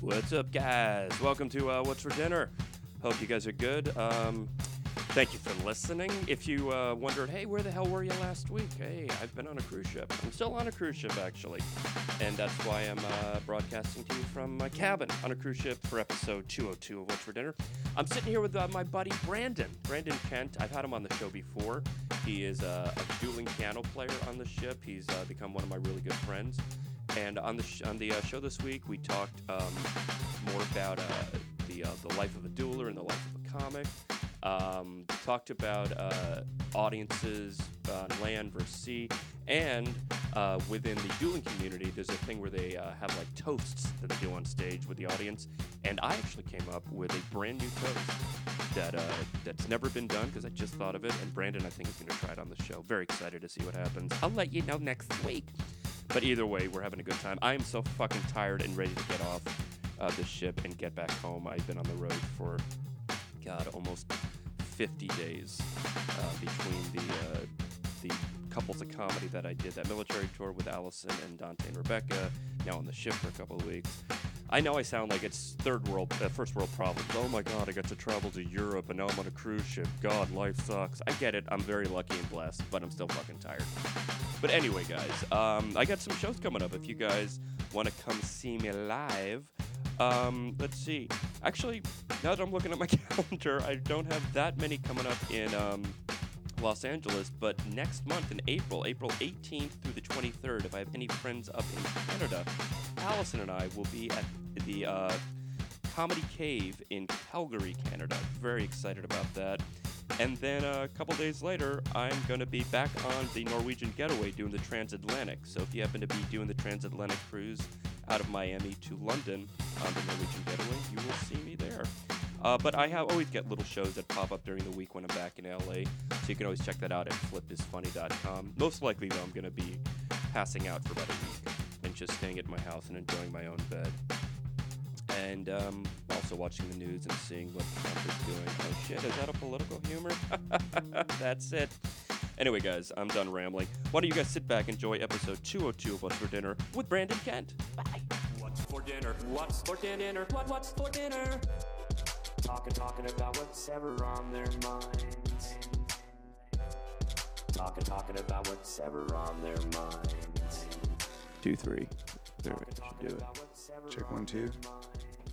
What's up, guys? Welcome to uh, What's for Dinner. Hope you guys are good. Um, thank you for listening. If you uh, wondered, hey, where the hell were you last week? Hey, I've been on a cruise ship. I'm still on a cruise ship, actually. And that's why I'm uh, broadcasting to you from my cabin on a cruise ship for episode 202 of What's for Dinner. I'm sitting here with uh, my buddy Brandon. Brandon Kent. I've had him on the show before. He is uh, a dueling piano player on the ship. He's uh, become one of my really good friends. And on the sh- on the uh, show this week, we talked um, more about uh, the uh, the life of a dueler and the life of a comic. Um, talked about uh, audiences on land versus sea, and uh, within the dueling community, there's a thing where they uh, have like toasts that they do on stage with the audience. And I actually came up with a brand new toast that uh, that's never been done because I just thought of it. And Brandon, I think, is going to try it on the show. Very excited to see what happens. I'll let you know next week. But either way, we're having a good time. I am so fucking tired and ready to get off uh, the ship and get back home. I've been on the road for, God, almost 50 days uh, between the uh, the couples of comedy that I did, that military tour with Allison and Dante and Rebecca, now on the ship for a couple of weeks. I know I sound like it's third world, uh, first world problems. Oh my God, I got to travel to Europe and now I'm on a cruise ship. God, life sucks. I get it. I'm very lucky and blessed, but I'm still fucking tired. But anyway, guys, um, I got some shows coming up. If you guys want to come see me live, um, let's see. Actually, now that I'm looking at my calendar, I don't have that many coming up in um, Los Angeles, but next month in April, April 18th through the 23rd, if I have any friends up in Canada, Allison and I will be at the uh, Comedy Cave in Calgary, Canada. Very excited about that. And then a couple days later, I'm going to be back on the Norwegian Getaway doing the transatlantic. So if you happen to be doing the transatlantic cruise out of Miami to London on the Norwegian Getaway, you will see me there. Uh, but I have always get little shows that pop up during the week when I'm back in LA, so you can always check that out at flipisfunny.com. Most likely, though, I'm going to be passing out for about a week and just staying at my house and enjoying my own bed. And um, also watching the news and seeing what Trump is doing. Oh shit, is that a political humor? That's it. Anyway, guys, I'm done rambling. Why don't you guys sit back, enjoy episode 202 of What's for Dinner with Brandon Kent. Bye. What's for dinner? What's for dinner? What, what's for dinner? Talking, talking about what's ever on their minds. Talking, talking about what's ever on their minds. Two, three. All right, should do it. Check one, two.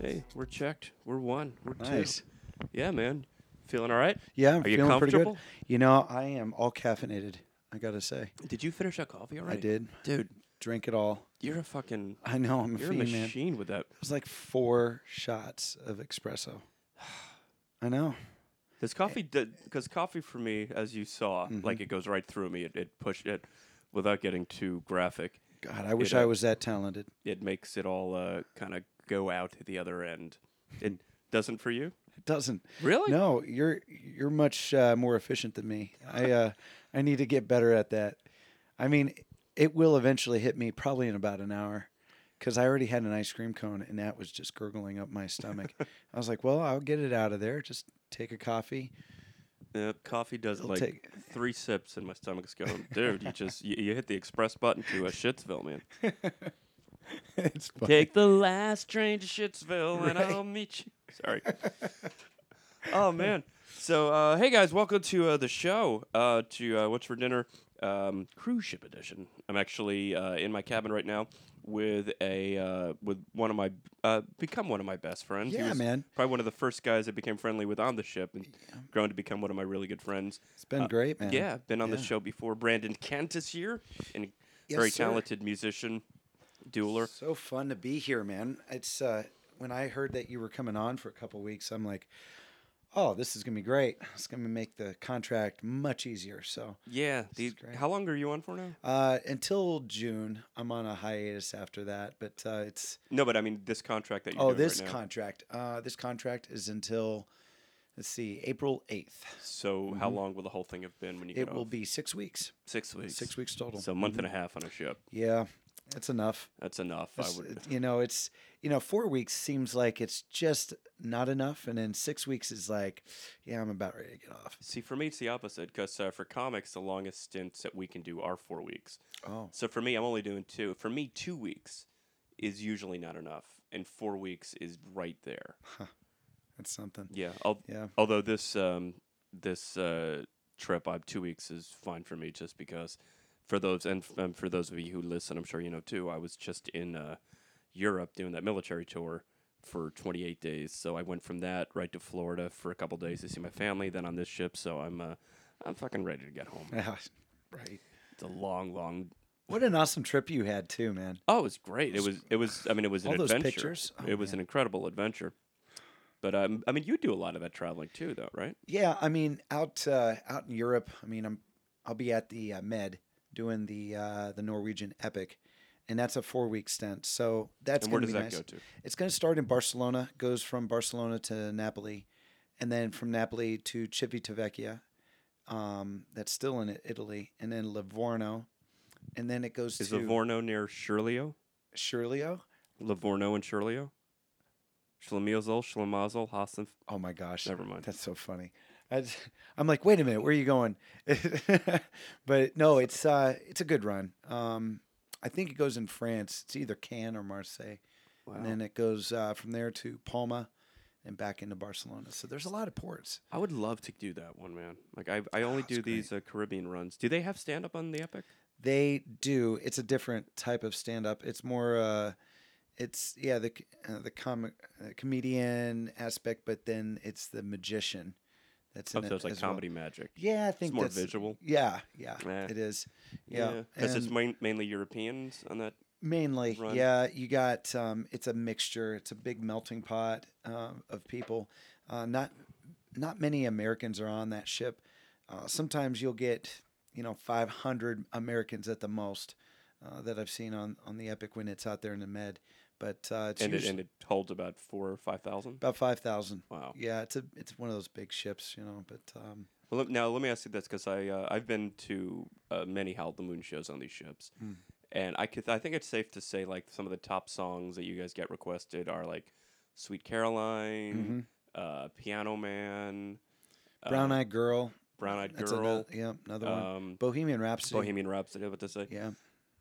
Hey, we're checked. We're one. We're Nice. two. Yeah, man. Feeling all right? Yeah, I'm Are you feeling pretty good. comfortable? You know, I am all caffeinated. I gotta say, Did you finish that coffee already? I did. Dude, Drink it all. you're a fucking I know I'm a you're a fiend, man. It machine with that. It was like four shots of espresso. I know. Does coffee because coffee for me, as you saw, Mm-hmm. like it goes right through me. It, it pushed it without getting too graphic. God, I wish uh, I was that talented. It makes it all uh, kind of go out the other end. It doesn't for you? It doesn't. Really? No, you're you're much uh, more efficient than me. I uh, I need to get better at that. I mean, it will eventually hit me probably in about an hour. Because I already had an ice cream cone and that was just gurgling up my stomach. I was like, well, I'll get it out of there. Just take a coffee. Uh, coffee does It'll like take- three sips and my stomach's going, dude. You just you, you hit the express button to a Shittsville, man. it's fun. Take the last train to Shittsville and I'll meet you. Sorry. oh man. So uh, hey guys, welcome to uh, the show. Uh, to uh, what's for dinner? Um, cruise ship edition. I'm actually uh, in my cabin right now with a uh, with one of my uh, become one of my best friends. He Yeah, was man. Probably one of the first guys I became friendly with on the ship, and grown to become one of my really good friends. It's been great, man. Yeah, been on the show before. Brandon Kent is here, and Yes, very sir. talented musician, dueler. So fun to be here, man. It's uh, when I heard that you were coming on for a couple weeks, I'm like, oh, this is gonna be great. It's gonna make the contract much easier. So Yeah. The, great. how long are you on for now? uh, until June, I'm on a hiatus after that. But uh, it's No, but I mean this contract that you're oh, this right contract. Uh, this contract is until let's see, April 8th. so how long will the whole thing have been when you Mm-hmm. It will off? be six weeks. six weeks. Six weeks total. So a month and a half on a ship. Yeah, it's enough. That's enough. It's- I would. you know, it's you know, four weeks seems like it's just not enough, and then six weeks is like, yeah, I'm about ready to get off. See, for me, it's the opposite because uh, for comics, the longest stints that we can do are four weeks. Oh, So for me, I'm only doing two. For me, two weeks is usually not enough, and four weeks is right there. That's something. Yeah. Al- Yeah. Although this um, this uh, trip, I two weeks is fine for me, just because for those and um, for those of you who listen, I'm sure you know too. I was just in uh, Europe doing that military tour for 28 days, so I went from that right to Florida for a couple days to see my family. Then on this ship, so I'm uh, I'm fucking ready to get home. Yeah. Right. It's a long, long. What an awesome trip you had too, man. Oh, it was great. It was. It was. I mean, it was an All those adventure. pictures? Oh, it was an incredible adventure. But um, I mean, you do a lot of that traveling too, though, right? Yeah, I mean, out uh, out in Europe, I mean, I'm I'll be at the uh, Med doing the uh, the Norwegian Epic, and that's a four week stint. So that's and where does be that nice. go to? It's going to start in Barcelona. Goes from Barcelona to Napoli, and then from Napoli to Civitavecchia. Um, that's still in Italy, and then Livorno, and then it goes Is to Livorno near Shirleo? Shirleo. Livorno and Shirleo? Schlemizel, Schlemazel, Hassan. Oh my gosh. Never mind. That's so funny. I'm like, wait a minute, where are you going? but no, it's uh, it's a good run. Um, I think it goes in France. It's either Cannes or Marseille, Wow. and then it goes uh, from there to Palma, and back into Barcelona. So there's a lot of ports. I would love to do that one, man. Like I, I only Oh, do it's these uh, Caribbean runs. Do they have stand up on the Epic? They do. It's a different type of stand up. It's more. Uh, it's yeah the uh, the comic uh, comedian aspect, but then it's the magician. That's Oh, in so it it's like as well. comedy magic. Yeah, I think it's more visual? Yeah, yeah, it is. Yeah, because it's main, mainly Europeans on that. mainly. run. Yeah, you got. Um, it's a mixture. It's a big melting pot um, of people. Uh, not not many Americans are on that ship. Uh, sometimes you'll get you know 500 Americans at the most uh, that I've seen on on the Epic when it's out there in the Med. But uh, it's And it, and it holds about four or five thousand. about five thousand. Wow. Yeah, it's a it's one of those big ships, you know. But um, Well, now let me ask you this, because I uh, I've been to uh, many Howl at the Moon shows on these ships, Hmm. and I could I think it's safe to say like some of the top songs that you guys get requested are like "Sweet Caroline," uh, "Piano Man," Brown uh, Eyed Girl. "Brown Eyed Girl," another, yeah, another one. um, Bohemian Rhapsody. "Bohemian Rhapsody." What to say? Yeah.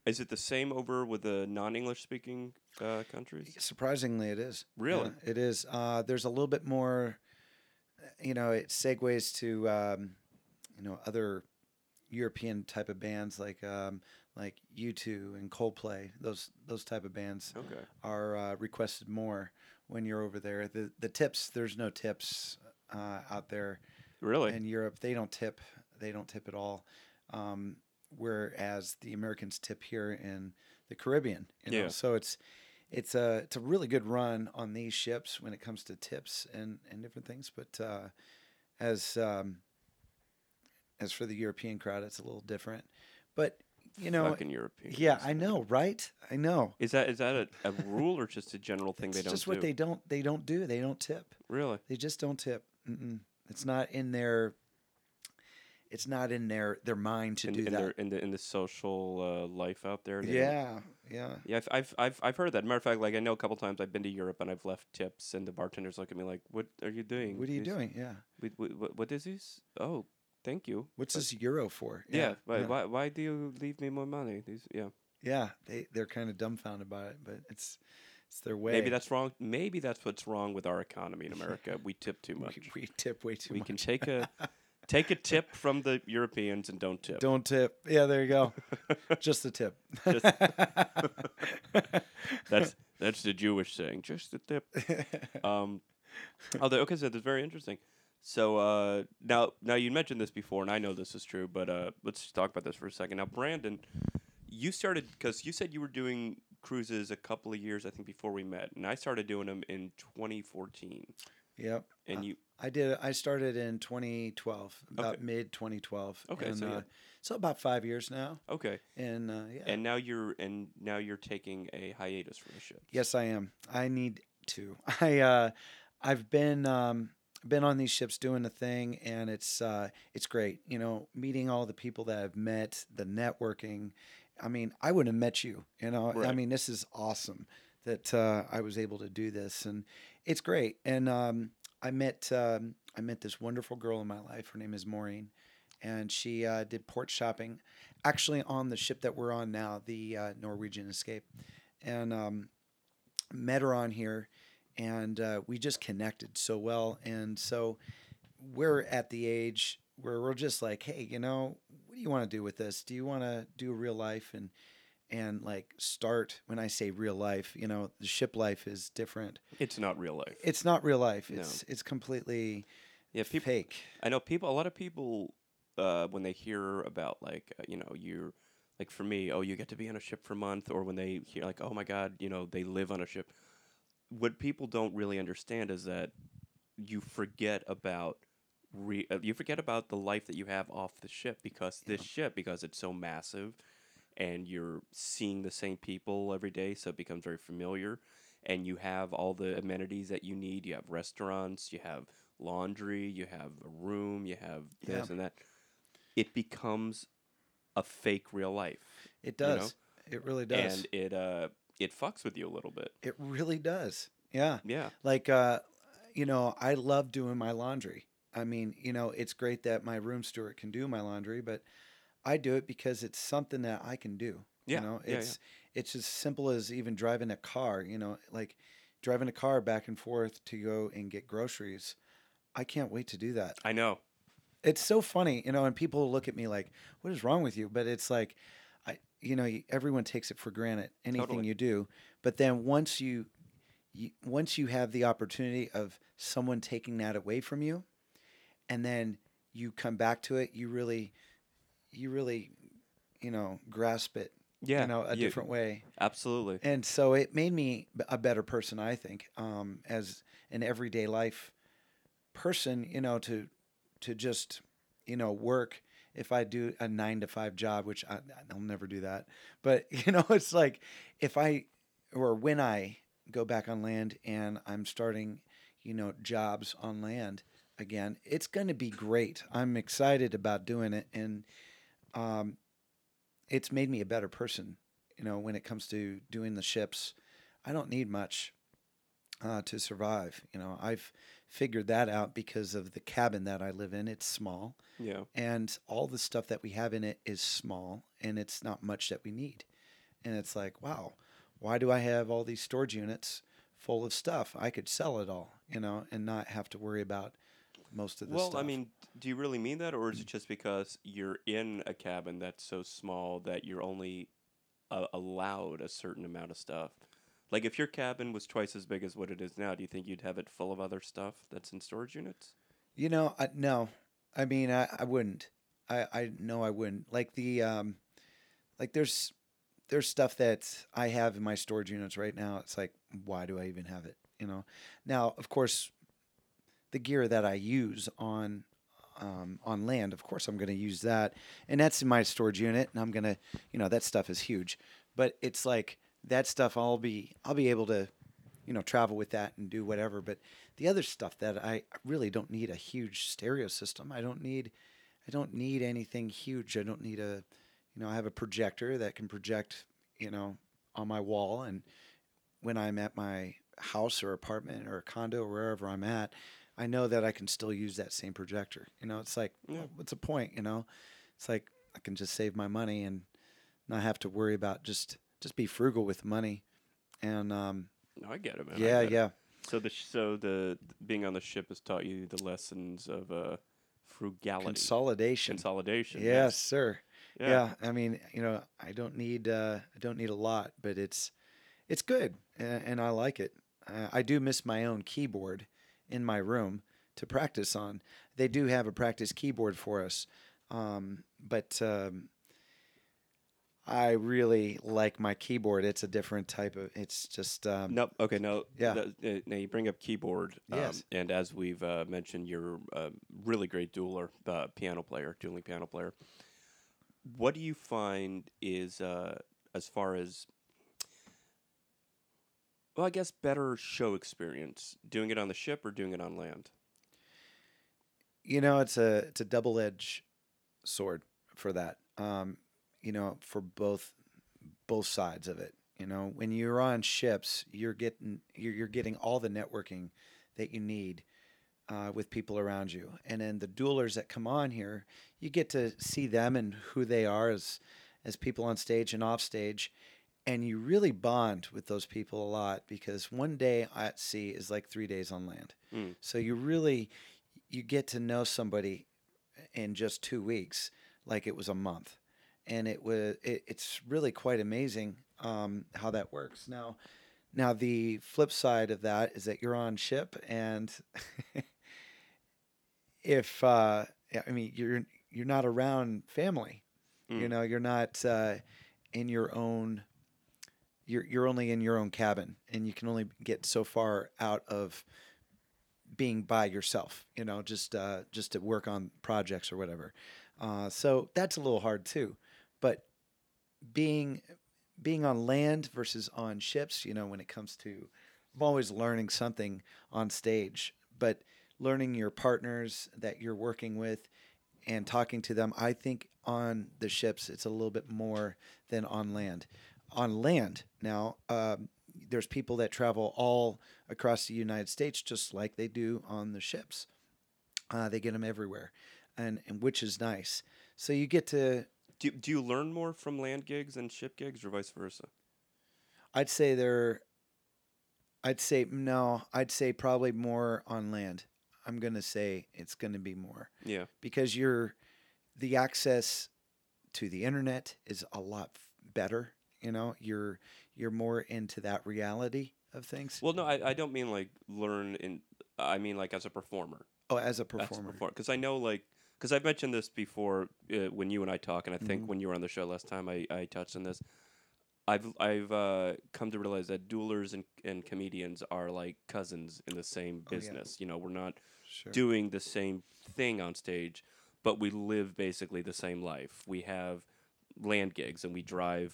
Is it the same over with the non-English speaking uh, countries? Surprisingly, it is. Really? Yeah, it is. Uh, there's a little bit more, you know, it segues to, um, you know, other European type of bands like um, like U2 and Coldplay. Those those type of bands Okay. are uh, requested more when you're over there. The the tips, there's no tips uh, out there Really? in Europe. They don't tip. They don't tip at all. Um, whereas the Americans tip here in the Caribbean. You know? Yeah. So it's it's a it's a really good run on these ships when it comes to tips and and different things. But uh, as um, as for the European crowd, it's a little different. But you know, Fucking Europeans. yeah, I know, right? I know. Is that is that a, a rule or just a general thing It's they don't just do? what they don't they don't do. They don't tip. really? They just don't tip. Mm-mm. It's not in their. It's not in their their mind to in, do in that. their in the in the social uh, life out there. yeah, yeah. Yeah, I've, I've I've I've heard that. Matter of fact, like I know a couple times I've been to Europe and I've left tips, and the bartenders look at me like, "What are you doing? What are you This- doing? Yeah. What, what, what- is this? Oh, thank you. What's But- this euro for? Yeah. why, yeah. Why, why do you leave me more money? These, yeah. Yeah, They they're kind of dumbfounded by it, but it's it's their way. Maybe that's wrong. Maybe that's what's wrong with our economy in America. We tip too much. we, we tip way too we much. can take a take a tip from the Europeans and don't tip. Don't tip. Yeah, there you go. Just the tip. Just- That's that's the Jewish saying. Just a tip. Um, although, okay, so that's very interesting. So uh, now, now you mentioned this before, and I know this is true, but uh, let's talk about this for a second. Now, Brandon, you started because you said you were doing cruises a couple of years, I think, before we met, and I started doing them in 2014. yep. And Uh, you, I did. I started in 2012, about Okay. mid 2012. Okay, and, so yeah. uh, so about five years now. okay, And uh, yeah. and now you're and now you're taking a hiatus from the ship. Yes, I am. I need to. I uh, I've been um, been on these ships doing the thing, and it's uh, it's great. You know, meeting all the people that I've met, the networking. I mean, I wouldn't have met you. You know, I mean, this is awesome that uh, I was able to do this, and it's great. And um, I met um, I met this wonderful girl in my life. Her name is Maureen, and she uh, did port shopping, actually on the ship that we're on now, the uh, Norwegian Escape, and um, met her on here, and uh, we just connected so well. And so we're at the age where we're just like, hey, you know, what do you want to do with this? Do you want to do real life and and like start? When I say real life, you know, the ship life is different. It's not real life. It's not real life. No. It's it's completely yeah, people. fake. I know people. A lot of people, uh, when they hear about like uh, you know you're like for me, oh you get to be on a ship for a month, or when they hear like oh my god, you know they live on a ship. What people don't really understand is that you forget about re- uh, you forget about the life that you have off the ship because this ship because it's so massive and you're seeing the same people every day so it becomes very familiar and you have all the amenities that you need you have restaurants you have laundry you have a room you have this Yeah. and that it becomes a fake real life It you know? does. It really does. and it uh it fucks with you a little bit it really does. Yeah. yeah Like, uh, you know, I love doing my laundry. I mean, you know, it's great that my room steward can do my laundry, but I do it because it's something that I can do. Yeah, You know, yeah, it's it's as simple as even driving a car. You know, like driving a car back and forth to go and get groceries. I can't wait to do that. i know It's so funny, you know, and people look at me like, "What is wrong with you?" But it's like, I, you know, everyone takes it for granted anything Totally. you do. But then once you, you, once you have the opportunity of someone taking that away from you, and then you come back to it, you really, you really, you know, grasp it, yeah you know, a you- different way. absolutely And so it made me a better person, I think, um, as an everyday life person. You know, to to just you know work. If I do a nine to five job, which I, I'll never do that, but you know, it's like if I or when I go back on land and I'm starting, you know, jobs on land again, it's going to be great. I'm excited about doing it, and um, it's made me a better person. You know, when it comes to doing the ships, I don't need much uh, to survive. You know, I've figured that out because of the cabin that I live in. It's small, yeah and all the stuff that we have in it is small, and it's not much that we need. And it's like, wow, why do I have all these storage units full of stuff? I could sell it all, you know, and not have to worry about most of this well, stuff. I mean, do you really mean that, or is it just because you're in a cabin that's so small that you're only uh, allowed a certain amount of stuff? Like, if your cabin was twice as big as what it is now, do you think you'd have it full of other stuff that's in storage units? You know, I, no, I mean, I, I wouldn't. I, I know I wouldn't. Like the, um, like there's, there's stuff that I have in my storage units right now. It's like, why do I even have it? You know. Now, of course, the gear that I use on, um, on land, of course, I'm going to use that, and that's in my storage unit, and I'm gonna, you know, that stuff is huge. But it's like that stuff. I'll be, I'll be able to, you know, travel with that and do whatever. But the other stuff that I really don't need a huge stereo system. I don't need I don't need anything huge. I don't need a you know, I have a projector that can project, you know, on my wall and when I'm at my house or apartment or condo or wherever I'm at, I know that I can still use that same projector. You know, it's like Yeah. well, what's the point, you know? It's like I can just save my money and not have to worry about just just be frugal with money. And um No, I get it, man. Yeah, get it. yeah. So the so the being on the ship has taught you the lessons of uh, frugality, Consolidation. consolidation. Yes, sir. Yeah. Yeah. I mean, you know, I don't need uh, I don't need a lot, but it's it's good, and, and I like it. Uh, I do miss my own keyboard in my room to practice on. They do have a practice keyboard for us, um, but um, I really like my keyboard. It's a different type of. It's just um, No, okay, no. Yeah. th- uh, now you bring up keyboard. um, Yes. and as we've uh, mentioned, you're a really great dueler, uh, piano player, dueling piano player. What do you find is, uh, as far as, well, I guess better show experience, doing it on the ship or doing it on land? you know it's a it's a double edged sword for that. Um you know for both both sides of it. You know when you're on ships you're getting you're, you're getting all the networking that you need uh, with people around you. And then the duelers that come on here you get to see them and who they are as as people on stage and off stage and you really bond with those people a lot because one day at sea is like three days on land. Mm. So you really you get to know somebody in just two weeks, like it was a month, and it was it, it's really quite amazing um, how that works. Now, now the flip side of that is that you're on ship, and if uh, I mean you're you're not around family, you Mm. know, you're not uh, in your own. You're you're only in your own cabin, and you can only get so far out of being by yourself. You know, just uh, just to work on projects or whatever. Uh, so that's a little hard too. But being being on land versus on ships, you know, when it comes to, I'm always learning something on stage, but learning your partners that you're working with and talking to them, I think on the ships it's a little bit more than on land. On land now, um, there's people that travel all across the United States just like they do on the ships. Uh, they get them everywhere, and, and which is nice. So you get to Do, do you learn more from land gigs and ship gigs or vice versa? I'd say they're. I'd say no. I'd say probably more on land. I'm gonna say it's gonna be more Yeah. because you're, the access to the internet is a lot better. You know, you're you're more into that reality of things. Well, no, I, I don't mean like learn in. I mean like as a performer. oh, as a performer, Because I know like because I've mentioned this before uh, when you and I talk, and I think Mhm. when you were on the show last time, I, I touched on this. I've I've uh, come to realize that duelers and, and comedians are like cousins in the same Oh, yeah. business. You know, we're not sure. doing the same thing on stage, but we live basically the same life. We have land gigs and we drive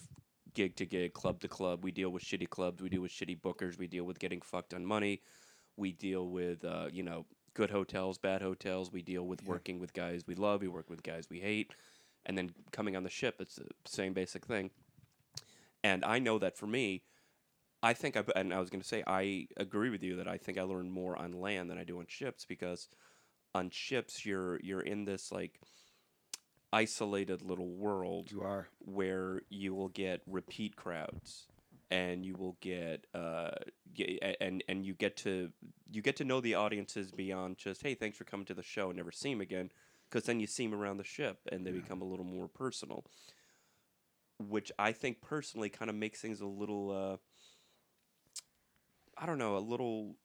gig to gig, club to club. We deal with shitty clubs. We deal with shitty bookers. We deal with getting fucked on money. We deal with, uh, you know, good hotels, bad hotels. We deal with Yeah. working with guys we love. We work with guys we hate. And then coming on the ship, it's the same basic thing. And I know that for me, I think I and I was going to say I agree with you that I think I learn more on land than I do on ships because on ships you're you're in this like isolated little world You are. where you will get repeat crowds and you will get uh get, and and you get to you get to know the audiences beyond just hey thanks for coming to the show and never see them again because then you see them around the ship and they Yeah. become a little more personal which I think personally kind of makes things a little uh I don't know a little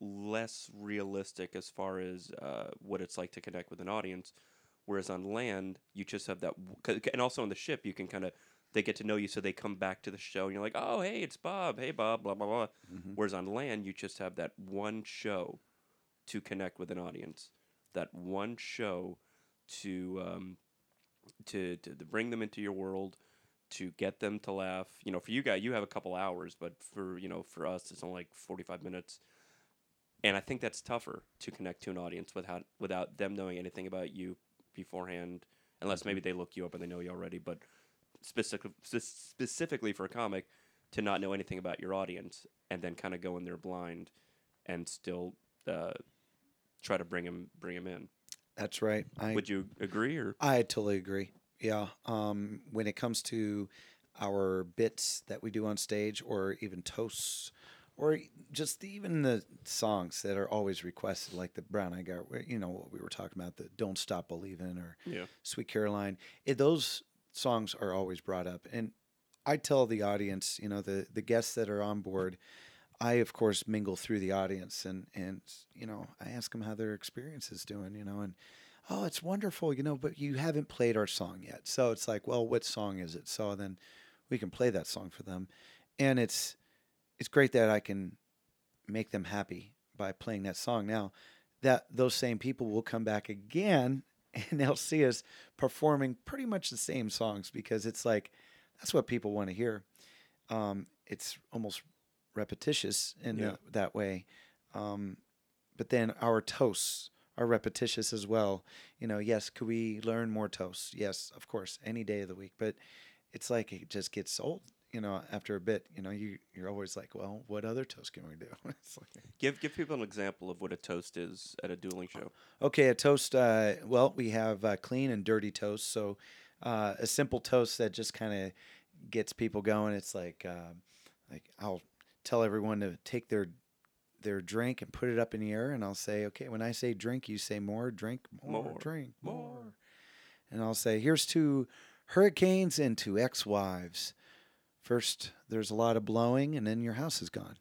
less realistic as far as uh, what it's like to connect with an audience whereas on land you just have that and also on the ship you can kind of they get to know you so they come back to the show and you're like oh hey it's bob. Hey bob blah blah blah. Mhm. whereas on land you just have that one show to connect with an audience that one show to um, to, to to bring them into your world to get them to laugh. You know for you guys you have a couple hours but for you know for us it's only like 45 minutes. And i think that's tougher to connect to an audience without without them knowing anything about you beforehand unless maybe they look you up and they know you already but specific, specifically for a comic to not know anything about your audience and then kind of go in there blind and still uh, try to bring him bring him in That's right. I would you agree or I totally agree. Yeah. Um, when it comes to our bits that we do on stage, or even toasts, or just even the songs that are always requested, like the Brown Eyed Girl, you know what we were talking about, the "Don't Stop Believing" or yeah "Sweet Caroline." It, those songs are always brought up, and I tell the audience, you know, the the guests that are on board. I of course mingle through the audience and and you know I ask them how their experience is doing you know and oh it's wonderful you know but you haven't played our song yet so it's like well what song is it so then we can play that song for them and it's it's great that I can make them happy by playing that song now that those same people will come back again and they'll see us performing pretty much the same songs because it's like that's what people want to hear um, it's almost repetitious in Yeah. the, that way. Um, but then our toasts are repetitious as well. You know, yes, could we learn more toasts? Yes, of course, any day of the week. But it's like it just gets old. You know, after a bit, you know, you you're always like, well, what other toast can we do? like, give give people an example of what a toast is at a dueling show Okay, a toast. Uh, well, we have uh, clean and dirty toast. So uh, a simple toast that just kind of gets people going. It's like um, like I'll tell everyone to take their their drink and put it up in the air, and I'll say, okay, when I say drink, you say more, drink, more, More, drink, more. more. and I'll say, here's to hurricanes and to ex-wives. First, there's a lot of blowing, and then your house is gone.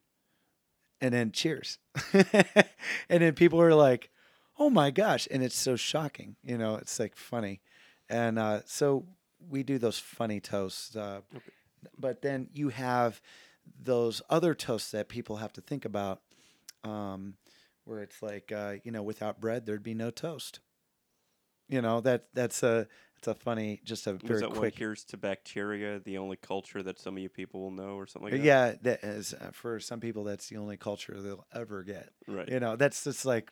And then cheers. and then people are like, oh my gosh. And it's so shocking. You know, it's like funny. And uh, so we do those funny toasts. Uh, But then you have those other toasts that people have to think about um, where it's like, uh, you know, without bread, there'd be no toast. You know, that that's a, it's a funny, just a very quick here's to bacteria, the only culture that some of you people will know, or something like that? yeah, that is uh, for some people that's the only culture they'll ever get. Right. You know, that's just like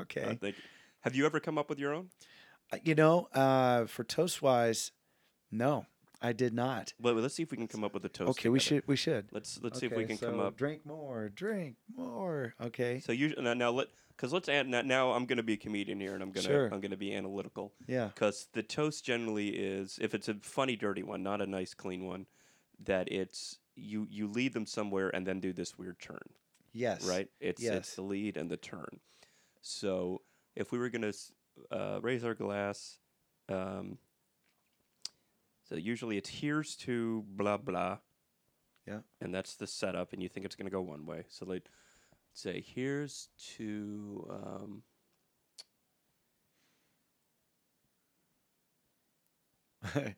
okay. thank you. Have you ever come up with your own? Uh, you know, uh, for toast wise, no, I did not. Well, let's see if we can come up with a toast. okay, we should we should. Let's let's see if we Okay, can come up. Drink more, drink more. Okay. So you now, now let because let's add now, now I'm going to be a comedian here and I'm gonna Sure. I'm going to be analytical Yeah. because the toast generally is if it's a funny dirty one, not a nice clean one, that it's you you lead them somewhere and then do this weird turn, Yes. right? It's Yes. it's the lead and the turn. So if we were going to uh, raise our glass, um, so usually it's here's to blah blah. Yeah. And that's the setup, and you think it's going to go one way. So like, say here's to um,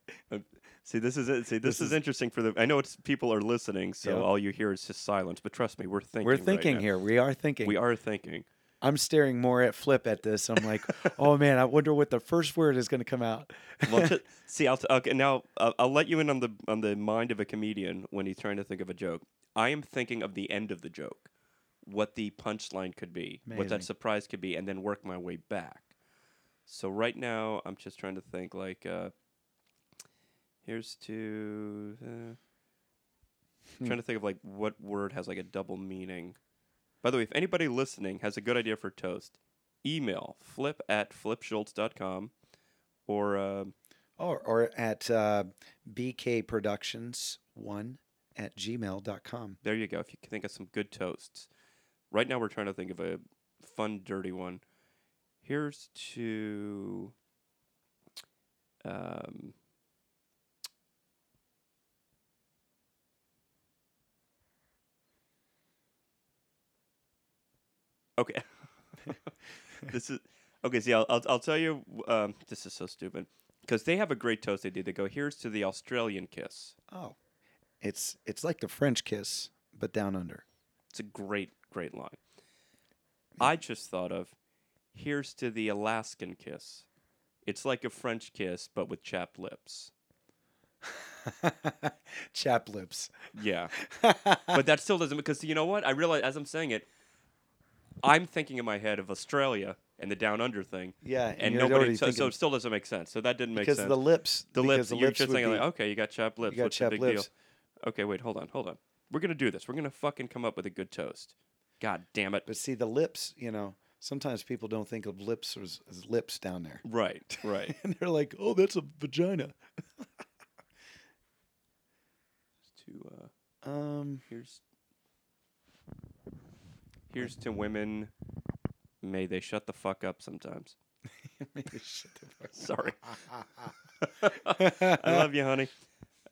see this is it. See this, This is, is- interesting for the. I know it's people are listening, so Yeah. all you hear is just silence. But trust me, we're thinking. We're right thinking now. here. We are thinking. We are thinking. I'm staring more at Flip at this. I'm like, oh man, I wonder what the first word is going to come out. Well, t- see, I'll t- okay, now uh, I'll let you in on the on the mind of a comedian when he's trying to think of a joke. I am thinking of the end of the joke, what the punchline could be, what that surprise could be, and then work my way back. So right now, I'm just trying to think like, uh, here's to. Uh, Hmm. trying to think of like what word has like a double meaning. By the way, if anybody listening has a good idea for toast, email flip at flipschultz.com or. Uh, Or, or at uh, BK Productions one at gmail.com. There you go. If you can think of some good toasts. Right now, we're trying to think of a fun, dirty one. Here's to. Um, okay. this is okay. See, I'll I'll, I'll tell you. Um, this is so stupid because they have a great toast they do. They go, "Here's to the Australian kiss." Oh, it's it's like the French kiss, but down under. It's a great, great line. I just thought of here's to the Alaskan kiss. It's like a French kiss, but with chapped lips. Chap lips. Yeah. but that still doesn't, because you know what? I realize as I'm saying it, I'm thinking in my head of Australia and the down under thing. Yeah, and And nobody, so, so it still doesn't make sense. So that didn't make because sense. the lips. the lips, the you're lips just thinking be, like, okay, you got chapped lips. you got What's chapped the big lips. deal? Okay, wait, hold on, hold on. We're gonna do this. We're gonna fucking come up with a good toast. God damn it. But see, the lips. You know, sometimes people don't think of lips as, as lips down there, Right, right. and they're like, "Oh, that's a vagina." to uh, Um, here's here's to women. May they shut the fuck up sometimes. maybe shut the fuck Sorry. I love you, honey.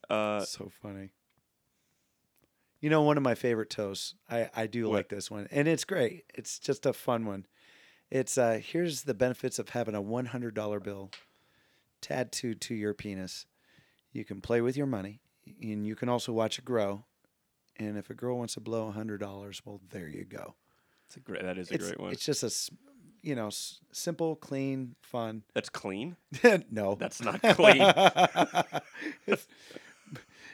Uh, so funny. You know, one of my favorite toasts. I, I do What? like this one, and it's great. It's just a fun one. It's uh, here's the benefits of having a one hundred dollar bill tattooed to your penis. You can play with your money, and you can also watch it grow. And if a girl wants to blow a hundred dollars, well, there you go. it's a great. That is a It's, great one. it's just a you know, s- simple, clean, fun. That's clean. no, That's not clean.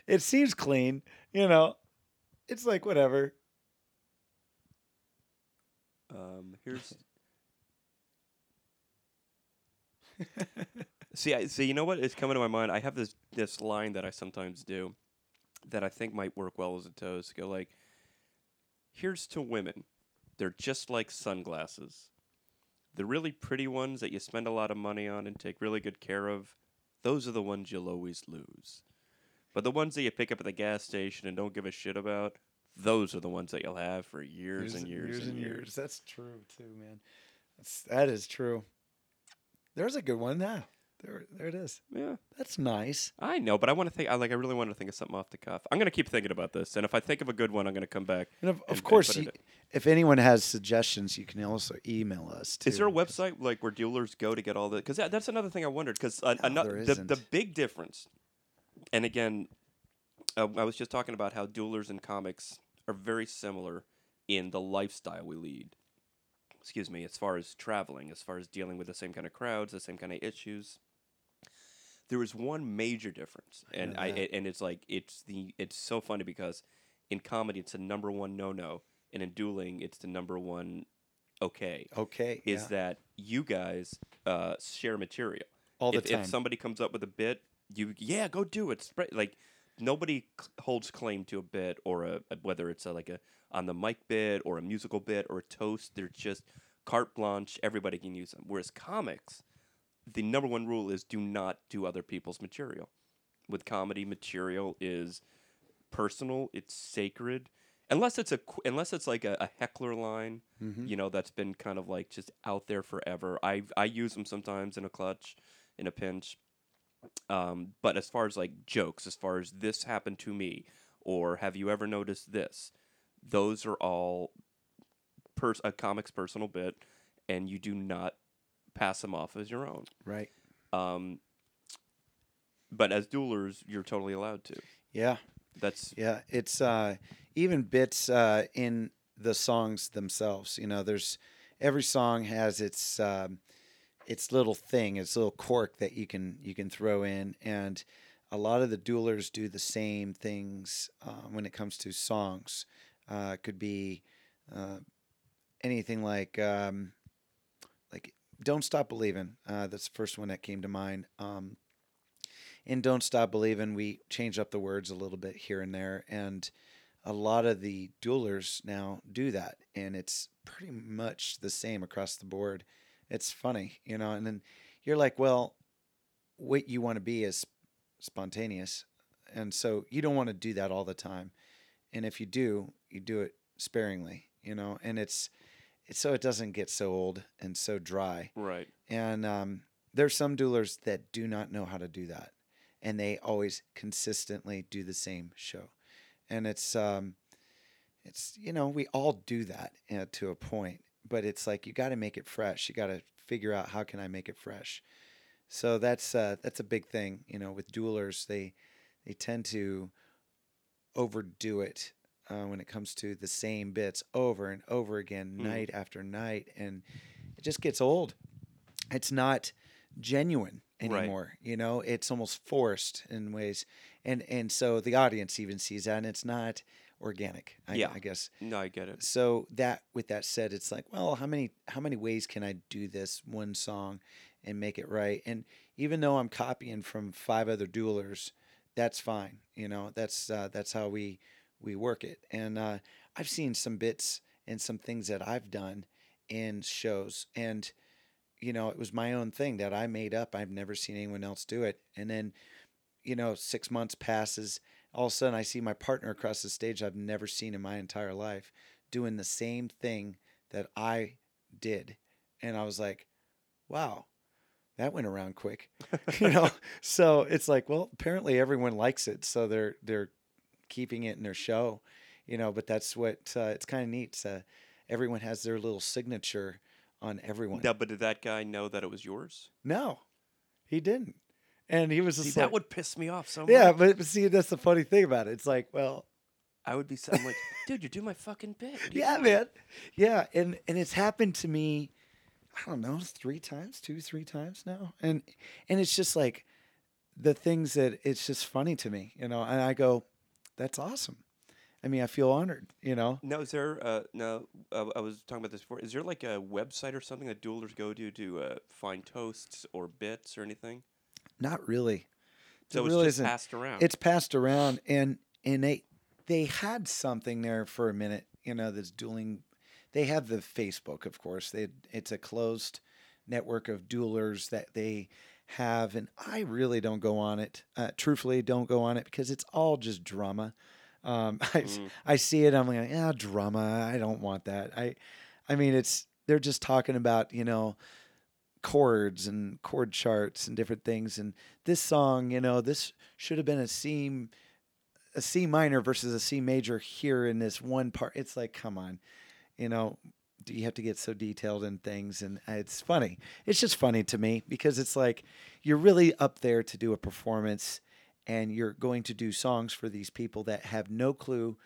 It seems clean, you know. It's like whatever. Um, here's. see, I, see. You know what is coming to my mind? I have this this line that I sometimes do, that I think might work well as a toast. Go like, here's to women. They're just like sunglasses. The really pretty ones that you spend a lot of money on and take really good care of, those are the ones you'll always lose. But the ones that you pick up at the gas station and don't give a shit about, those are the ones that you'll have for years, and years, and years. That's true too, man. That's that is true. There's a good one now. There, there it is. Yeah, That's nice. I know, but I want to think. I like. I really want to think of something off the cuff. I'm gonna keep thinking about this, and if I think of a good one, I'm gonna come back. And of, and- of course, you, if anyone has suggestions, you can also email us. Too. Is there a website like where duelers go to get all the? Because that, that's another thing I wondered. Because No, the the big difference, and again, uh, I was just talking about how duelers and comics are very similar in the lifestyle we lead. Excuse me, as far as traveling, as far as dealing with the same kind of crowds, the same kind of issues. There is one major difference, and know I and it's like it's the it's so funny because in comedy it's the number one no no, and in dueling it's the number one okay Okay. is yeah. that you guys uh, share material. all the if, time? if somebody comes up with a bit, you yeah, go do it. Spread like nobody c- holds claim to a bit or a, a- whether it's a, like a on the mic bit or a musical bit or a toast. They're just carte blanche. Everybody can use them. Whereas comics, the number one rule is do not do other people's material. With comedy, material is personal. It's sacred. Unless it's a unless it's like a, a heckler line, Mhm. you know, that's been kind of like just out there forever. I I use them sometimes in a clutch, in a pinch. Um, but as far as like jokes, as far as this happened to me, or have you ever noticed this? Those are all pers- a comic's personal bit, and you do not pass them off as your own. right. Um, but as duelers, you're totally allowed to. Yeah. That's Yeah, it's uh, even bits uh, in the songs themselves. You know, there's every song has its um, its little thing, its little quirk that you can you can throw in, and a lot of the duelers do the same things uh, when it comes to songs. Uh, it could be uh, anything like um, like "Don't Stop Believing." Uh, that's the first one that came to mind. Um, in Don't Stop Believing, we change up the words a little bit here and there, and a lot of the duelers now do that, and it's pretty much the same across the board. It's funny, you know, and then you're like, well, what you want to be is spontaneous, and so you don't want to do that all the time, and if you do, you do it sparingly, you know, and it's, it's so it doesn't get so old and so dry. right. And um, there's some duelers that do not know how to do that, and they always consistently do the same show, and it's um, it's you know we all do that uh, to a point, but it's like you got to make it fresh. You got to figure out how can I make it fresh. So that's uh, that's a big thing, you know, with duelers. They they tend to overdo it uh, when it comes to the same bits over and over again, Mhm. night after night, and it just gets old. It's not genuine Right. anymore. You know, it's almost forced in ways, and and so the audience even sees that, and it's not organic. I, Yeah. I guess. No, I get it. So that, with that said, it's like, well, how many how many ways can I do this one song and make it right? And even though I'm copying from five other duelers, that's fine. You know, that's uh, that's how we we work it. And uh, I've seen some bits and some things that I've done in shows, and you know, it was my own thing that I made up. I've never seen anyone else do it. And then, you know, six months passes. All of a sudden, I see my partner across the stage I've never seen in my entire life doing the same thing that I did. And I was like, wow, that went around quick. you know, so it's like, well, apparently everyone likes it. So they're, they're keeping it in their show, you know, but that's what, uh, it's kind of neat. Uh, everyone has their little signature on everyone. Now, but did that guy know that it was yours? No, he didn't. And he was See, just that would piss me off so yeah, much. but, but see, that's the funny thing about it. It's like, well, I would be I'm like, dude, you're doing my fucking bit. You yeah, man, yeah, and and it's happened to me, I don't know, three times, two, three times now, and and it's just like the things that it's just funny to me, you know, and I go, that's awesome. I mean, I feel honored, you know. No, is there? Uh, no, uh, I was talking about this before. Is there like a website or something that duelers go to to uh, find toasts or bits or anything? Not really. So it's really just isn't. passed around. It's passed around, and and they they had something there for a minute. You know, this dueling. They have the Facebook, of course. They it's a closed network of duelers that they have, and I really don't go on it. Uh, truthfully, don't go on it because it's all just drama. Um, I, Mm. I see it. I'm like, yeah, drama. I don't want that. I, I mean, it's they're just talking about you know chords and chord charts and different things. And this song, you know, this should have been a C, a C minor versus a C major here in this one part. It's like, come on, you know, do you have to get so detailed in things? And it's funny. It's just funny to me because it's like you're really up there to do a performance and you're going to do songs for these people that have no clue.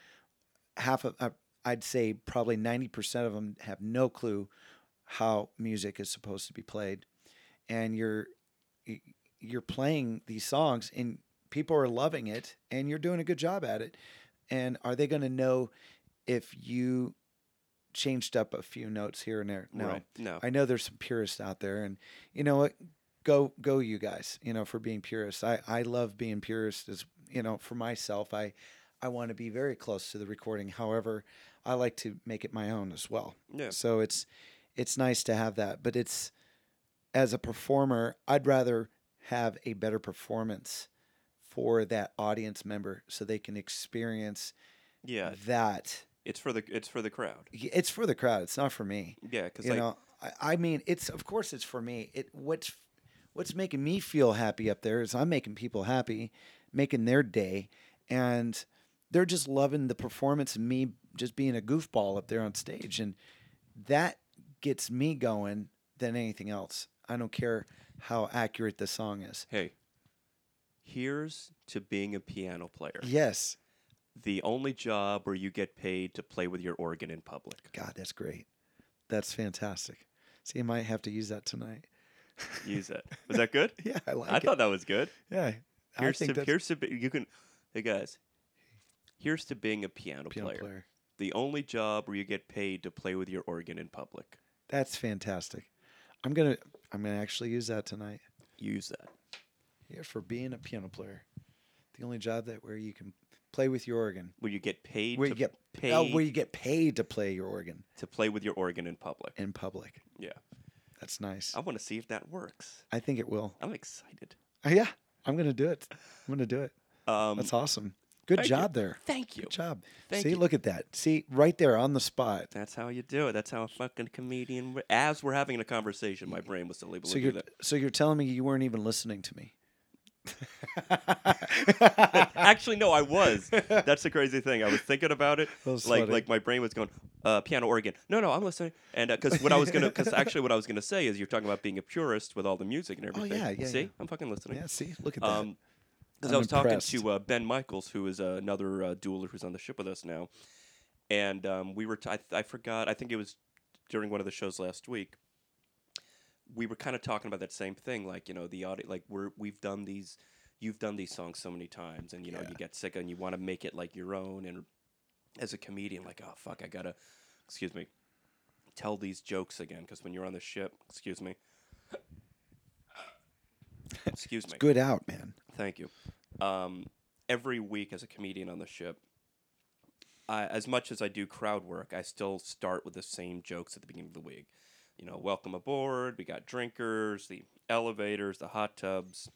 Half of, uh, I'd say probably 90% of them have no clue how music is supposed to be played. And you're, you're playing these songs and people are loving it and you're doing a good job at it. And are they going to know if you changed up a few notes here and there? No. Right. No. I know there's some purists out there, and you know what? Go go, you guys. You know, for being purists. I I love being purist. As you know, for myself, I I want to be very close to the recording. However, I like to make it my own as well. Yeah. So it's it's nice to have that, but it's as a performer, I'd rather have a better performance for that audience member so they can experience yeah. that. It's for the it's for the crowd. It's for the crowd. It's not for me Yeah, because you like know I, I mean it's of course it's for me it what's what's making me feel happy up there is i'm making people happy making their day and they're just loving the performance and me just being a goofball up there on stage and that gets me going than anything else i don't care how accurate the song is hey, here's to being a piano player. yes The only job where you get paid to play with your organ in public. god that's great that's fantastic see i might have to use that tonight Use it. Was that good? yeah i like it. I it thought that was good. yeah I Here's think to that's here's to be, you can hey guys. Here's to being a piano, piano player. player. The only job where you get paid to play with your organ in public. That's fantastic. I'm gonna I'm gonna actually use that tonight. Use that. Here for being a piano player. The only job that where you can play with your organ. Where you get paid Where to you get paid oh, where you get paid to play your organ to play with your organ in public. in public. Yeah. That's nice. I want to see if that works. I think it will. I'm excited. Uh, yeah, I'm gonna do it. I'm gonna do it. Um, That's awesome. Good thank you. job there. Thank you. Good job. Thank See, you. look at that. See, right there on the spot. That's how you do it. That's how a fucking comedian. As we're having a conversation, my brain was still able So to you're do that. so you're telling me you weren't even listening to me. Actually, no, I was. That's the crazy thing. I was thinking about it. Like, funny. like my brain was going, uh, piano organ. No, no, I'm listening. And because what I was gonna, because actually what I was gonna say is you're talking about being a purist with all the music and everything. Oh, everything. yeah, yeah, See, yeah. I'm fucking listening. yeah, see, look at that. Um, because I was talking to uh, Ben Michaels, who is uh, another uh, dueler who's on the ship with us now, and um, we were. T- I, I forgot. I think it was during one of the shows last week. We were kind of talking about that same thing, like you know, the audio, like we're we've done these, you've done these songs so many times, and you know, Yeah. you get sick and you want to make it like your own. And as a comedian, like, oh fuck, I gotta, excuse me, tell these jokes again because when you're on the ship, excuse me, excuse me, Good out, man. Thank you. Um, every week as a comedian on the ship, I, as much as I do crowd work, I still start with the same jokes at the beginning of the week. You know, welcome aboard. We got drinkers, the elevators, the hot tubs.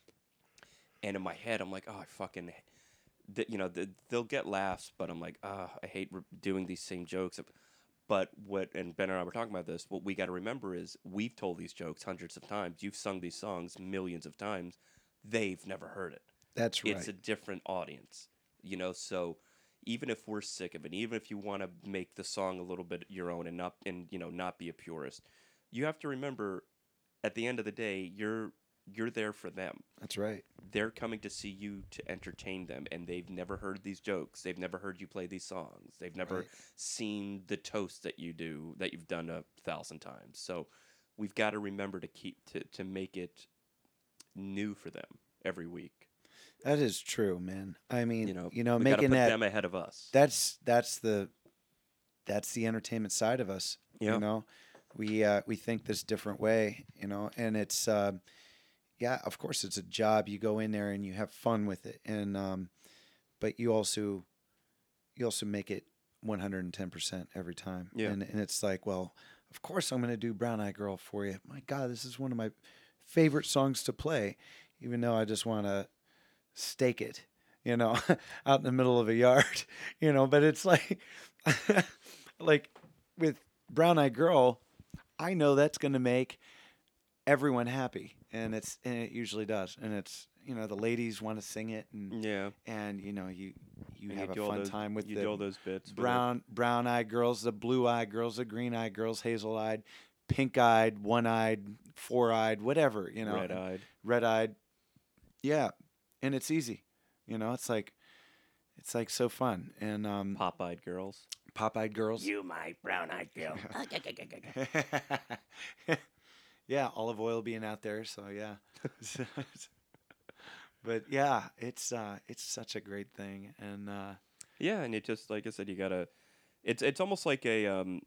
And in my head, I'm like, oh, I fucking, th- you know, th- they'll get laughs, but I'm like, ah, I hate re- doing these same jokes. But what, and Ben and I were talking about this, what we got to remember is we've told these jokes hundreds of times. You've sung these songs millions of times. They've never heard it That's right. it's a different audience you know so even if we're sick of it even if you want to make the song a little bit your own and not and you know not be a purist you have to remember at the end of the day you're you're there for them That's right. they're coming to see you to entertain them and they've never heard these jokes they've never heard you play these songs they've never Right. seen the toast that you do that you've done a thousand times so we've got to remember to keep to, to make it new for them every week That is true, man. I mean, you know, you know, making that them ahead of us. that's that's the that's the entertainment side of us. Yeah. You know, we uh, we think this different way. You know, and it's uh, yeah, of course, it's a job. You go in there and you have fun with it, and um, but you also you also make it one hundred and ten percent every time. Yeah. and and it's like, well, of course, I'm going to do Brown Eyed Girl for you. My God, this is one of my favorite songs to play, even though I just want to stake it, you know, out in the middle of a yard, you know. But it's like, like with Brown Eyed Girl, I know that's going to make everyone happy, and it's and it usually does, and it's you know the ladies want to sing it, and Yeah. and you know you you And have do a fun those- time with you the do all those bits. brown brown eyed girls, the blue eyed girls, the green eyed girls, hazel eyed, pink eyed, one eyed, four eyed, whatever, you know. red eyed. Red eyed. Yeah. And it's easy. You know, it's like it's like so fun. And um Pop eyed girls. pop eyed girls. You my brown eyed girl. yeah, Olive Oyl being out there, so yeah. but yeah, it's uh it's such a great thing. And uh Yeah, and it just like I said, you gotta. It's it's almost like a um,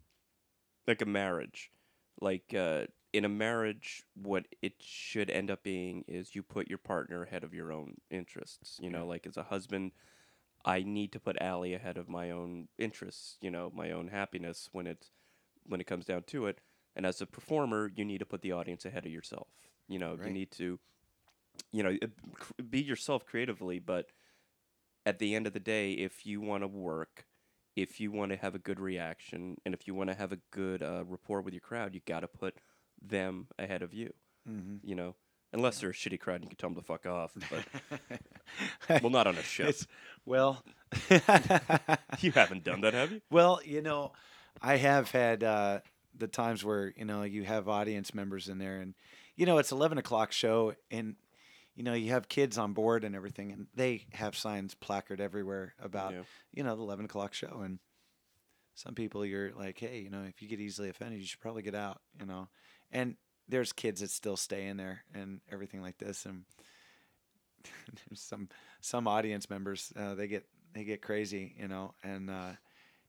like a marriage. Like uh, in a marriage, what it should end up being is you put your partner ahead of your own interests. You know, like as a husband, I need to put Allie ahead of my own interests. You know, my own happiness when it when it comes down to it. And as a performer, you need to put the audience ahead of yourself. You know, you need to, you know, be yourself creatively, but at the end of the day, if you want to work, if you want to have a good reaction, and if you want to have a good uh, rapport with your crowd, you got to put them ahead of you. mhm. You know, unless they're a shitty crowd, and you can tell them to fuck off. But well, not on a ship. It's well you haven't done that, have you? Well, you know, I have had uh, the times where you know you have audience members in there, and you know it's eleven o'clock show, and you know you have kids on board and everything, and they have signs placard everywhere about Yeah. you know the eleven o'clock show, and some people you're like, hey, you know, if you get easily offended, you should probably get out, you know, and there's kids that still stay in there and everything like this, and there's some some audience members uh, they get they get crazy, you know, and uh,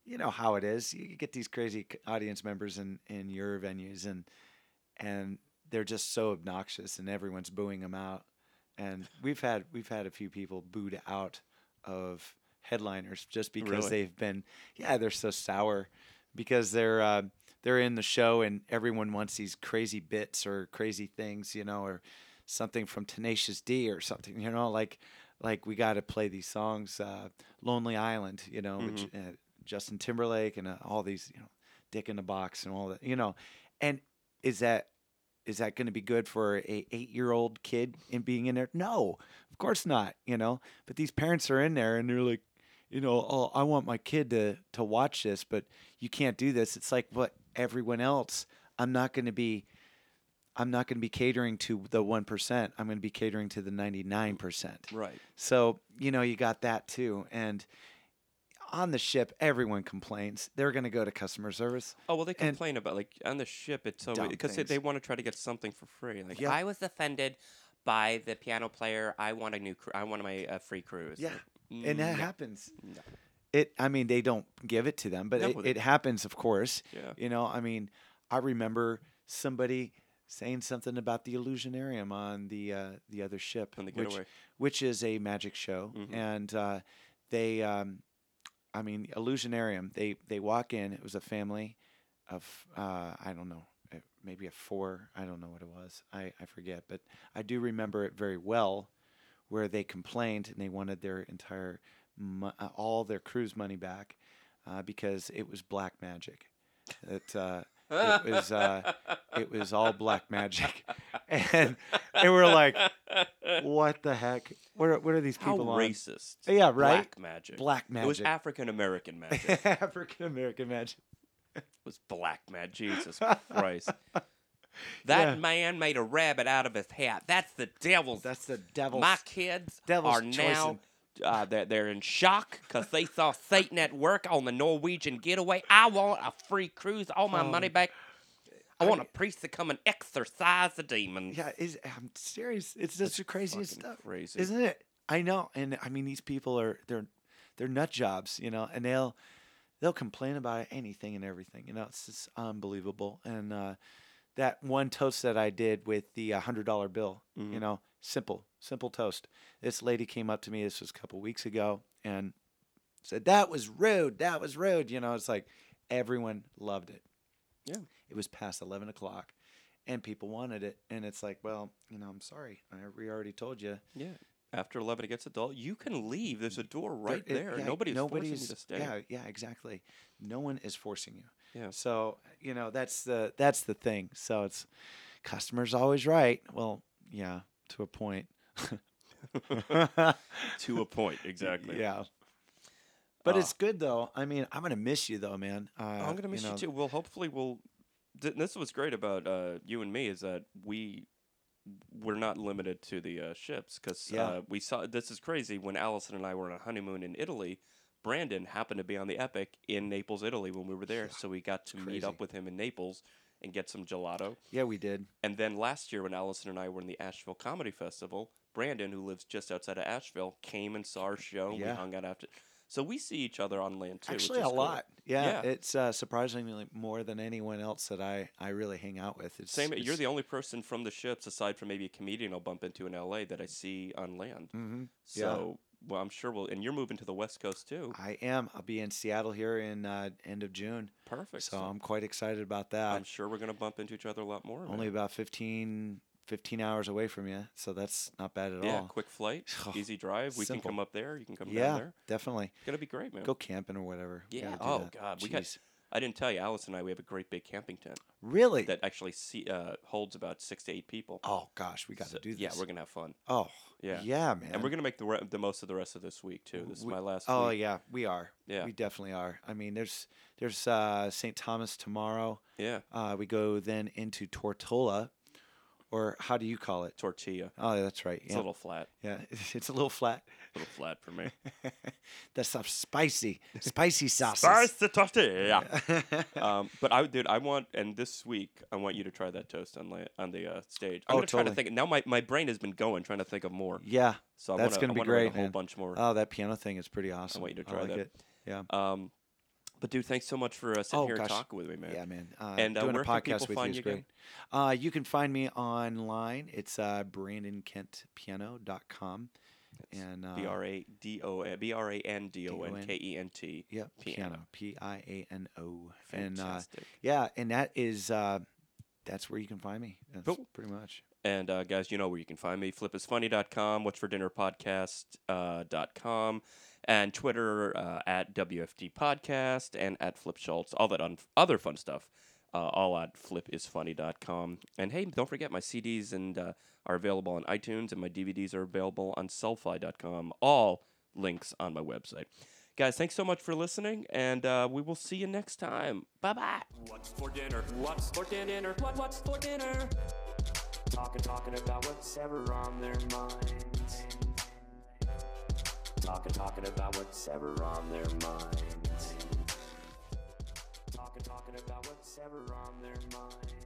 you know how it is. You get these crazy audience members in in your venues, and and they're just so obnoxious, and everyone's booing them out. And we've had we've had a few people booed out of headliners just because Really? they've been yeah they're so sour because they're uh, they're in the show and everyone wants these crazy bits or crazy things, you know, or something from Tenacious D or something, you know, like like we got to play these songs, uh, Lonely Island, you know, which uh, Justin Timberlake and uh, all these, you know, Dick in the Box and all that, you know, and is that is that going to be good for a eight year old kid in being in there? No, of course not, you know. But these parents are in there and they're like, you know, oh, I want my kid to to watch this, but you can't do this. It's like what everyone else. I'm not going to be. I'm not going to be catering to the one percent. I'm going to be catering to the ninety nine percent. Right. So you know, you got that too, and on the ship, everyone complains. They're going to go to customer service. Oh well, they complain about like on the ship. It's so Dumb because they, things. they want to try to get something for free. Like Yep. I was offended by the piano player. I want a new. Cru- I want my uh, free cruise. Yeah. Like, and that no. happens. No. It. I mean, they don't give it to them, but No, it, they- it happens, of course. Yeah. You know, I mean, I remember somebody saying something about the Illusionarium on the uh, the other ship, On the which getaway. which is a magic show, Mhm. and uh, they, um, I mean, Illusionarium. They they walk in. It was a family of uh, I don't know, uh, maybe a four. I don't know what it was. I I forget, but I do remember it very well, where they complained and they wanted their entire uh, all their cruise money back uh, because it was black magic. It uh, it was uh, it was all black magic, and they were like, "What the heck? What are, what are these How people on?" racist. Yeah, right. Black magic. Black magic. It was. African American magic. African American magic. It was black magic. Jesus Christ. That Yeah. man made a rabbit out of his hat. That's the devil's. That's the devil's. My kids devil's are choice now. Uh, they're, they're in shock because they saw Satan at work on the Norwegian getaway. I want a free cruise, all my Oh. money back. I want a priest to come and exorcise the demons. yeah, is I'm serious. It's just the craziest stuff, crazy. isn't it? I know, and I mean these people are they're they're nut jobs, you know, and they'll they'll complain about anything and everything. You know, it's just unbelievable. And uh, that one toast that I did with the hundred dollar bill, you Mhm. know, simple, simple toast. This lady came up to me. This was a couple weeks ago, and said that was rude. That was rude. You know, it's like everyone loved it. Yeah. It was past eleven o'clock, and people wanted it, and it's like, well, you know, I'm sorry, I we already told you. Yeah. After 11, it gets adult. You can leave. There's a door right it- there. yeah, nobody's, nobody's forcing you to stay. Yeah, yeah, exactly. No one is forcing you. Yeah. So you know that's the that's the thing. So it's customers always right. Well, yeah, to a point. to a point, exactly. Yeah. But Uh, it's good though. I mean, I'm gonna miss you though, man. Uh, I'm gonna miss you, know, too. Well, hopefully, we'll. Th- this was great about uh, you and me is that we we're not limited to the uh, ships because Yeah. uh, we saw this is crazy when Allison and I were on a honeymoon in Italy. Brandon happened to be on the Epic in Naples, Italy, when we were there, so we got to meet up with him in Naples and get some gelato. Yeah, we did. And then last year, when Allison and I were in the Asheville Comedy Festival, Brandon, who lives just outside of Asheville, came and saw our show. and We hung out after. So we see each other on land too. which Actually, is a cool. lot. Yeah, Yeah. it's uh, surprisingly more than anyone else that I I really hang out with. It's Same. You're the only person from the ships, aside from maybe a comedian I'll bump into in LA, that I see on land. Mhm. So, well, I'm sure we'll. And you're moving to the West Coast too. I am. I'll be in Seattle here in uh, end of June, Perfect. so I'm quite excited about that. I'm sure we're gonna bump into each other a lot more. man. Only about 15, 15 hours away from you, so that's not bad at yeah, all. Yeah, quick flight, Oh, easy drive. We simple. can come up there. You can come down Yeah, there. definitely. It's gonna be great, man. Go camping or whatever. Yeah. Oh that. God, we got. I didn't tell you, Alice and I. We have a great big camping tent really. that actually see, uh, holds about six to eight people. oh gosh, we got to So- do this. Yeah, we're gonna have fun. Oh Yeah. yeah, man. And we're gonna make the re- the most of the rest of this week too. This is my last. Oh week. yeah, we are. Yeah. we definitely are. I mean, there's there's uh, St. Thomas tomorrow. yeah. Uh, we go then into Tortola, or how do you call it? Tortilla. Oh, that's right. It's Yeah, a little flat. yeah, it's a little flat. A little flat for me. That's some spicy, spicy sauces. Spice the tortilla. um, but I, dude, I want, and this week I want you to try that toast on the on the uh, stage. I'm Oh, gonna try to think. Now my, my brain has been going, trying to think of more. yeah. So I That's wanna, gonna I be great, A whole man. bunch more. Oh, that piano thing is pretty awesome. I want you to try like that. It. Yeah. um, but dude, thanks so much for uh, sitting Oh, here gosh. and talking with me, man. Yeah, man. Uh, And, uh, doing where a can podcast people with find you is you again? great. Uh, you can find me online. It's uh, brandonkentpiano.com. And uh, B R A D O B R A N D O N. K E N T. Yep, piano. P I A N O. And uh, Fantastic. yeah, and that is uh, that's where you can find me. That's Cool. pretty much. And uh, guys, you know where you can find me. Flipisfunny.com, what's for dinner podcast uh, dot com, and Twitter uh, at WFD Podcast and at Flip Schultz. All that other fun stuff, uh, all at flipisfunny.com. And hey, don't forget my CDs and uh, are available on iTunes, and my DVDs are available on Sellfy.com. All links on my website. Guys, thanks so much for listening, and uh, we will see you next time. Bye bye. What's for dinner? What's for dinner? What, what's for dinner? Talking, talking about what's ever on their minds. Talking, talking about what's ever on their minds. Talking, talking about what's ever on their minds.